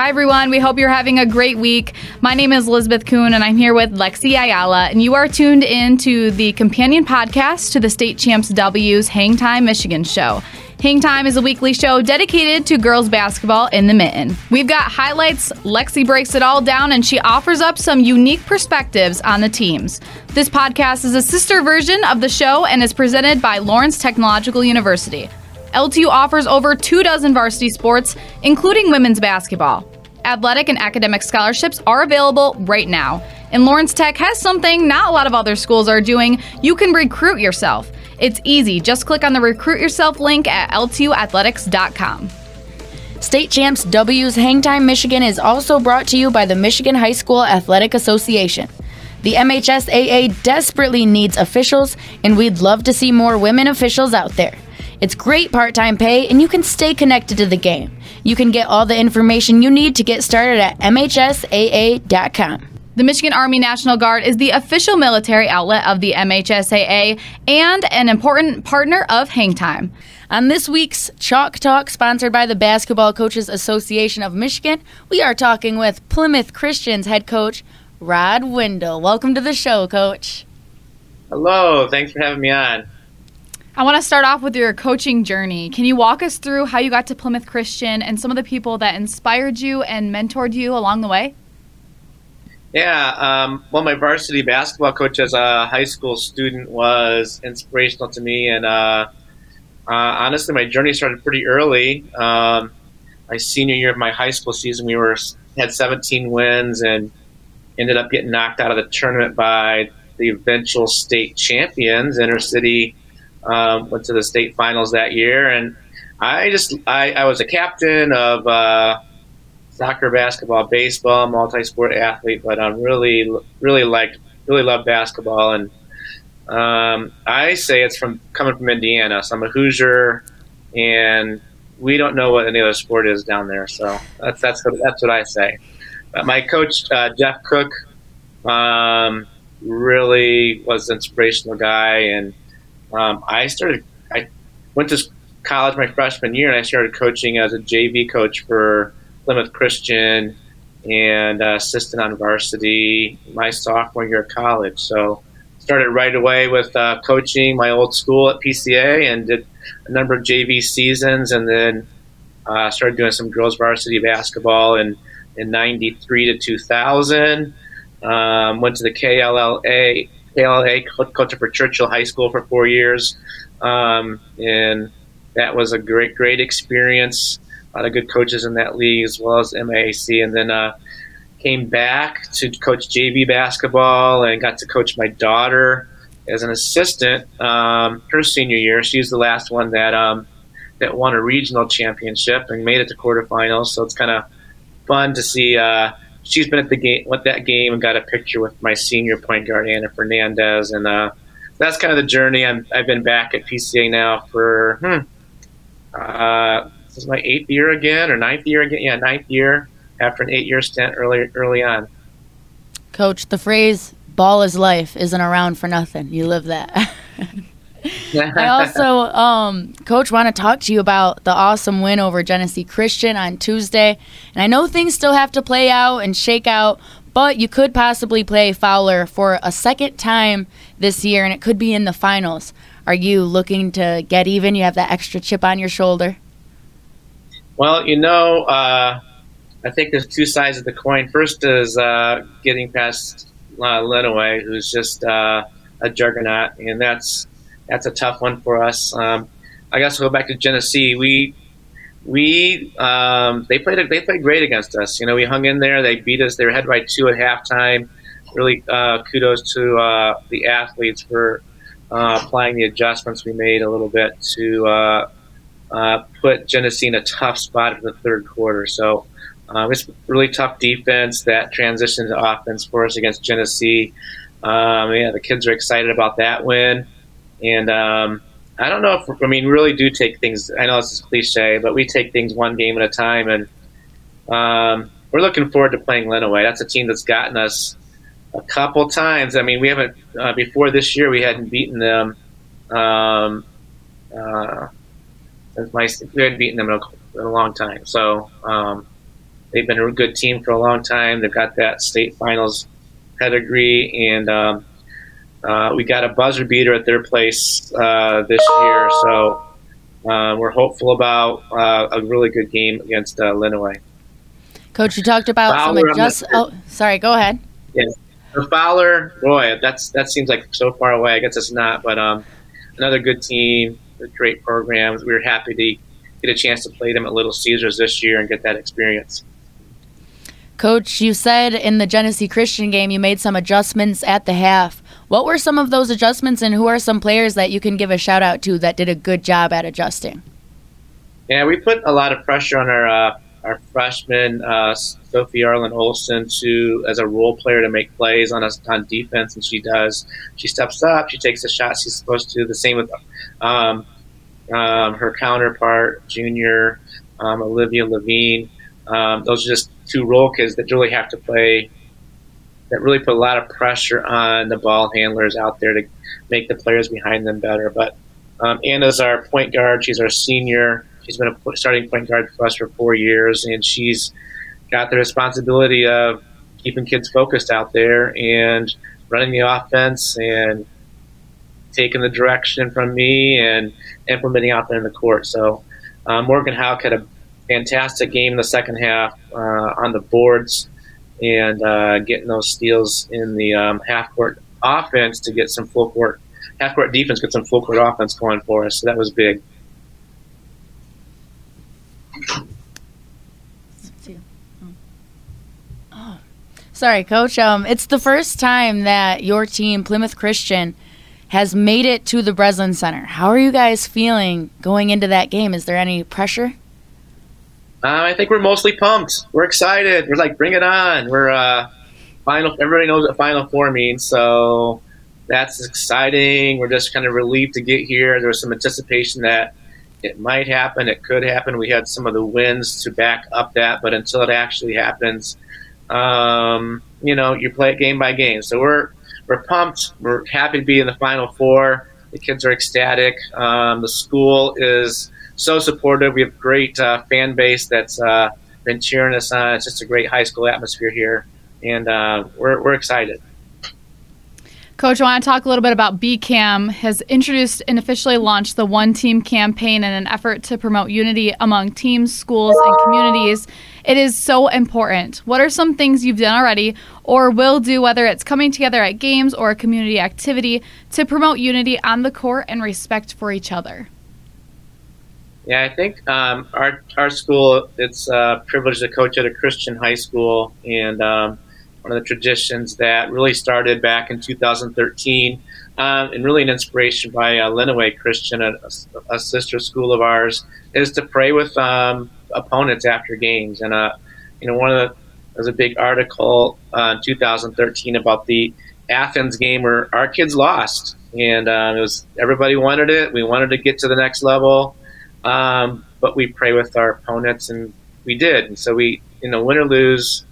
Hi, everyone. We hope you're having a great week. My name is Elizabeth Kuhn, and I'm here with Lexi Ayala, and you are tuned in to the companion podcast to the State Champs W's Hang Time Michigan show. Hang Time is a weekly show dedicated to girls basketball in the mitten. We've got highlights, Lexi breaks it all down, and she offers up some unique perspectives on the teams. This podcast is a sister version of the show and is presented by Lawrence Technological University. LTU offers over two dozen varsity sports, including women's basketball. Athletic and academic scholarships are available right now. And Lawrence Tech has something not a lot of other schools are doing. You can recruit yourself. It's easy. Just click on the Recruit Yourself link at ltuathletics.com. State Champs W's Hangtime Michigan is also brought to you by the Michigan High School Athletic Association. The MHSAA desperately needs officials, and we'd love to see more women officials out there. It's great part time pay, and you can stay connected to the game. You can get all the information you need to get started at MHSAA.com. The Michigan Army National Guard is the official military outlet of the MHSAA and an important partner of Hangtime. On this week's Chalk Talk, sponsored by the Basketball Coaches Association of Michigan, we are talking with Plymouth Christians head coach Rod Windle. Welcome to the show, Coach. Hello, thanks for having me on. I want to start off with your coaching journey. Can you walk us through how you got to Plymouth Christian and some of the people that inspired you and mentored you along the way? Yeah, um, well, my varsity basketball coach as a high school student was inspirational to me, and uh, uh, honestly, my journey started pretty early. Um, my senior year of my high school season, we were had 17 wins and ended up getting knocked out of the tournament by the eventual state champions, Intercity um, went to the state finals that year, and I just I, I was a captain of uh, soccer, basketball, baseball, multi-sport athlete, but I'm really really liked really love basketball, and um, I say it's from coming from Indiana, so I'm a Hoosier, and we don't know what any other sport is down there, so that's that's what, that's what I say. But my coach uh, Jeff Cook um, really was an inspirational guy, and um, I started. I went to college my freshman year, and I started coaching as a JV coach for Plymouth Christian and uh, assistant on varsity my sophomore year of college. So started right away with uh, coaching my old school at PCA and did a number of JV seasons, and then uh, started doing some girls varsity basketball in in '93 to 2000. Um, went to the KLLA KLA, coaching for Churchill High School for four years, um, and that was a great, great experience. A lot of good coaches in that league, as well as MAAC, and then uh, came back to coach JV basketball and got to coach my daughter as an assistant um, her senior year. She's the last one that um, that won a regional championship and made it to quarterfinals. So it's kind of fun to see. Uh, she's been at the game with that game and got a picture with my senior point guard Anna Fernandez, and uh, that's kind of the journey. i have been back at PCA now for hmm, uh, this is my eighth year again or ninth year again. Yeah, ninth year after an eight year stint early early on. Coach, the phrase "ball is life" isn't around for nothing. You live that. I also, um, Coach, want to talk to you about the awesome win over Genesee Christian on Tuesday. And I know things still have to play out and shake out, but you could possibly play Fowler for a second time this year, and it could be in the finals. Are you looking to get even? You have that extra chip on your shoulder? Well, you know, uh, I think there's two sides of the coin. First is uh, getting past uh, who's just uh, a juggernaut, and that's that's a tough one for us. Um, I guess we'll go back to Genesee. We we um, they played they played great against us. You know, we hung in there. They beat us. They were ahead by two at halftime. Really, uh, kudos to uh, the athletes for uh, applying the adjustments we made a little bit to uh, uh, put Genesee in a tough spot for the third quarter. So um, it's really tough defense that transitioned to offense for us against Genesee. Um, yeah, the kids are excited about that win. And um, I don't know if I mean really do take things. I know this is cliche, but we take things one game at a time, and um, we're looking forward to playing Lenawee. That's a team that's gotten us a couple times. I mean, we haven't uh, before this year. We hadn't beaten them Um, uh, since my we had beaten them in a, in a long time, so um, they've been a good team for a long time. They've got that state finals pedigree, and um, uh, we got a buzzer beater at their place uh, this year. So uh, we're hopeful about uh, a really good game against uh, Coach, you talked about Fowler, some adjust. Oh, sorry. Go ahead. Yeah, for Fowler, boy, that's that seems like so far away. I guess it's not, but um, another good team, great programs. We were happy to get a chance to play them at Little Caesars this year and get that experience. Coach, you said in the Genesee Christian game you made some adjustments at the half. What were some of those adjustments, and who are some players that you can give a shout out to that did a good job at adjusting? Yeah, we put a lot of pressure on our uh, our freshman uh, Sophie Arlen Olson to as a role player to make plays on us on defense, and she does. She steps up, she takes the shot she's supposed to. The same with um, um, her counterpart, junior um, Olivia Levine. Um, those are just two role kids that really have to play, that really put a lot of pressure on the ball handlers out there to make the players behind them better. But um, Anna's our point guard. She's our senior. She's been a starting point guard for us for four years, and she's got the responsibility of keeping kids focused out there and running the offense and taking the direction from me and implementing out there in the court. So uh, Morgan Houck had a fantastic game in the second half uh, on the boards and uh, getting those steals in the um, half court offense to get some full court half court defense, get some full court offense going for us. So that was big. Sorry, Coach. Um, it's the first time that your team, Plymouth Christian, has made it to the Breslin Center. How are you guys feeling going into that game? Is there any pressure? Uh, I think we're mostly pumped. We're excited. We're like, bring it on. We're uh, final. Everybody knows what Final Four means, so that's exciting. We're just kind of relieved to get here. There was some anticipation that it might happen. It could happen. We had some of the wins to back up that, but until it actually happens, um, you know, you play it game by game. So we're we're pumped. We're happy to be in the Final Four. The kids are ecstatic. Um, the school is so supportive. We have great uh, fan base that's uh, been cheering us on. It's just a great high school atmosphere here, and uh, we're, we're excited. Coach, I want to talk a little bit about BCAM has introduced and officially launched the One Team campaign in an effort to promote unity among teams, schools, and communities. It is so important. What are some things you've done already or will do, whether it's coming together at games or a community activity, to promote unity on the court and respect for each other? Yeah, I think um, our our school it's a privilege to coach at a Christian high school, and um, one of the traditions that really started back in 2013, um, and really an inspiration by uh, Lenawee Christian, a, a, sister school of ours, is to pray with um, opponents after games. And uh, you know, one of the there's a big article uh, in 2013 about the Athens game where our kids lost, and um, it was everybody wanted it. We wanted to get to the next level um, but we pray with our opponents, and we did. And so we, you know, win or lose,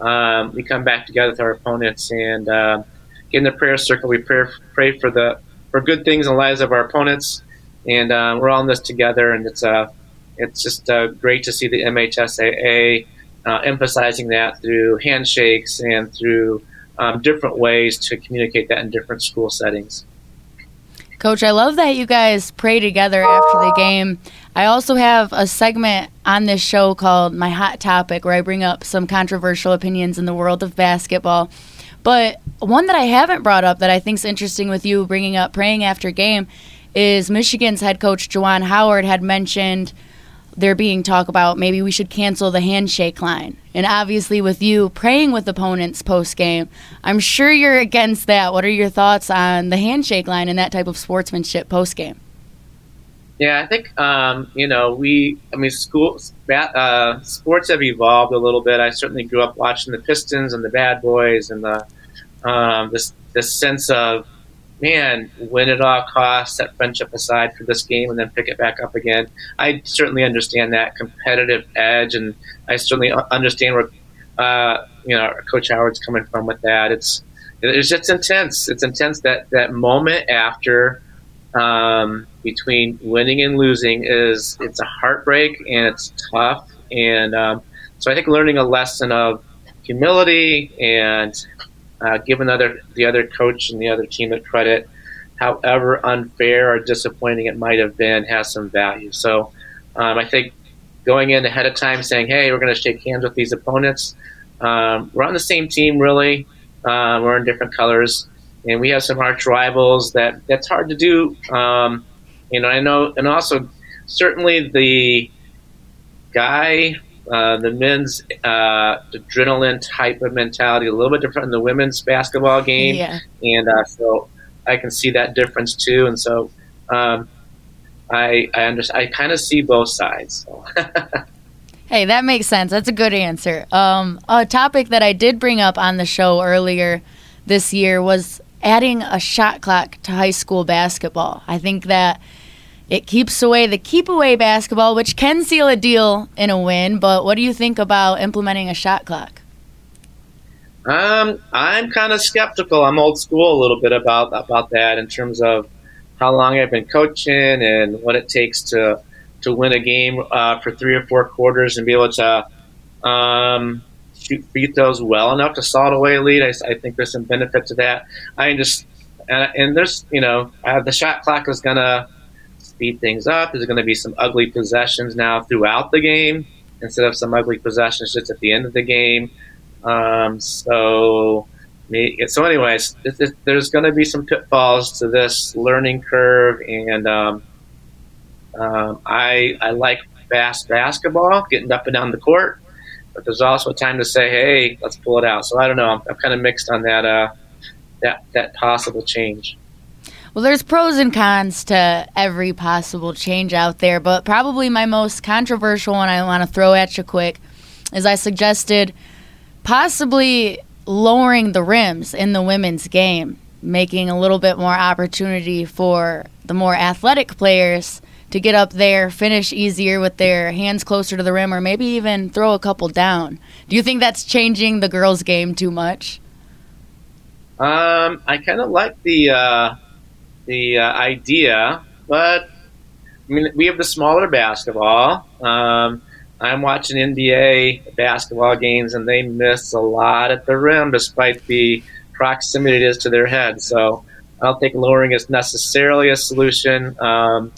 um, we come back together with our opponents and uh, get in the prayer circle. We pray, pray for the for good things in the lives of our opponents, and uh, we're all in this together. And it's uh, it's just uh, great to see the MHSAA uh, emphasizing that through handshakes and through um, different ways to communicate that in different school settings. Coach, I love that you guys pray together after the game. I also have a segment on this show called My Hot Topic where I bring up some controversial opinions in the world of basketball. But one that I haven't brought up that I think is interesting with you bringing up praying after game is Michigan's head coach Juwan Howard had mentioned – there being talk about maybe we should cancel the handshake line. And obviously, with you praying with opponents post game, I'm sure you're against that. What are your thoughts on the handshake line and that type of sportsmanship post game? Yeah, I think um, you know we. I mean, school uh, sports have evolved a little bit. I certainly grew up watching the Pistons and the Bad Boys and the um, this this sense of man, win at all costs, set friendship aside for this game, and then pick it back up again. I certainly understand that competitive edge, and I certainly understand where uh, you know Coach Howard's coming from with that. It's it's just intense. It's intense that that moment after um, between winning and losing is it's a heartbreak and it's tough. And um, so I think learning a lesson of humility and uh, giving other the other coach and the other team the credit, however unfair or disappointing it might have been, has some value. So um, I think going in ahead of time saying, "Hey, we're going to shake hands with these opponents." Um, we're on the same team, really. Uh, we're in different colors and we have some arch rivals that that's hard to do. Um, you know, I know, and also certainly the guy, uh, the men's uh, adrenaline type of mentality, a little bit different in the women's basketball game, Yeah. and uh, so I can see that difference too. And so um, I I understand. I kind of see both sides. So. Hey, that makes sense. That's a good answer. Um, a topic that I did bring up on the show earlier this year was adding a shot clock to high school basketball. I think that it keeps away the keep away basketball, which can seal a deal in a win. But what do you think about implementing a shot clock? Um, I'm kind of skeptical. I'm old school a little bit about about that in terms of how long I've been coaching and what it takes to to win a game uh, for three or four quarters and be able to um, shoot free throws well enough to saw it away lead. I, I think there's some benefit to that. I just and, and there's you know uh, the shot clock is gonna speed things up. There's to be some ugly possessions now throughout the game instead of some ugly possessions just at the end of the game. Um, so, so anyways, there's going to be some pitfalls to this learning curve, and um, um, I I like fast basketball, getting up and down the court, but there's also a time to say, hey, let's pull it out. So I don't know. I'm, I'm kind of mixed on that uh, that that possible change. Well, there's pros and cons to every possible change out there, but probably my most controversial one I want to throw at you quick is I suggested possibly lowering the rims in the women's game, making a little bit more opportunity for the more athletic players to get up there, finish easier with their hands closer to the rim, or maybe even throw a couple down. Do you think that's changing the girls' game too much? Um, I kind of like the uh, the uh, idea, but I mean, we have the smaller basketball. Um, I'm watching NBA basketball games, and they miss a lot at the rim, despite the proximity it is to their head. So I don't think lowering is necessarily a solution. Um,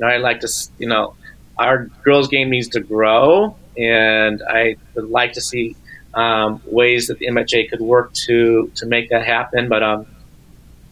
you know, I'd like to, you know, our girls' game needs to grow, and I would like to see um, ways that the MHA could work to to make that happen. But um,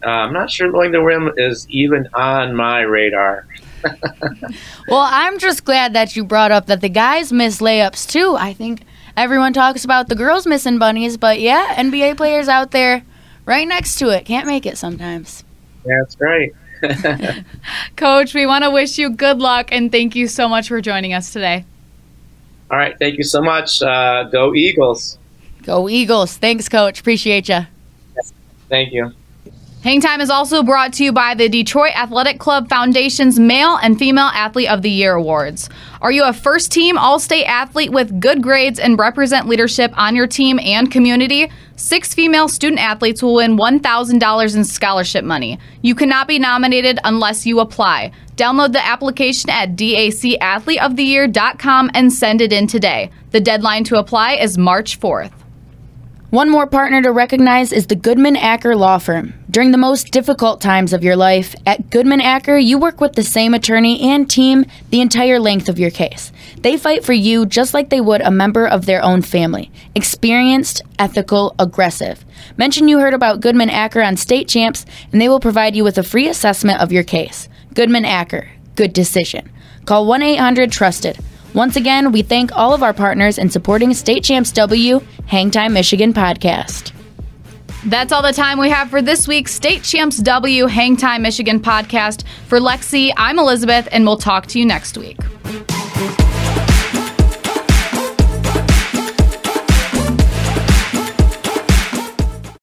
uh, I'm not sure lowering the rim is even on my radar. well, I'm just glad that you brought up that the guys miss layups too. I think everyone talks about the girls missing bunnies, but yeah, NBA players out there right next to it can't make it sometimes. That's right. Coach, we want to wish you good luck and thank you so much for joining us today. All right, thank you so much. Uh, go Eagles. Go Eagles. Thanks, Coach. Appreciate you. Yes, thank you. Hang Time is also brought to you by the Detroit Athletic Club Foundation's Male and Female Athlete of the Year Awards. Are you a first team All State athlete with good grades and represent leadership on your team and community? Six female student athletes will win $1,000 in scholarship money. You cannot be nominated unless you apply. Download the application at dacathleteoftheyear.com and send it in today. The deadline to apply is March 4th. One more partner to recognize is the Goodman Acker Law Firm. During the most difficult times of your life, at Goodman Acker, you work with the same attorney and team the entire length of your case. They fight for you just like they would a member of their own family. Experienced, ethical, aggressive. Mention you heard about Goodman Acker on State Champs, and they will provide you with a free assessment of your case. Goodman Acker, good decision. Call 1 800 Trusted. Once again, we thank all of our partners in supporting State Champs W Hangtime Michigan podcast. That's all the time we have for this week's State Champs W Hangtime Michigan podcast. For Lexi, I'm Elizabeth, and we'll talk to you next week.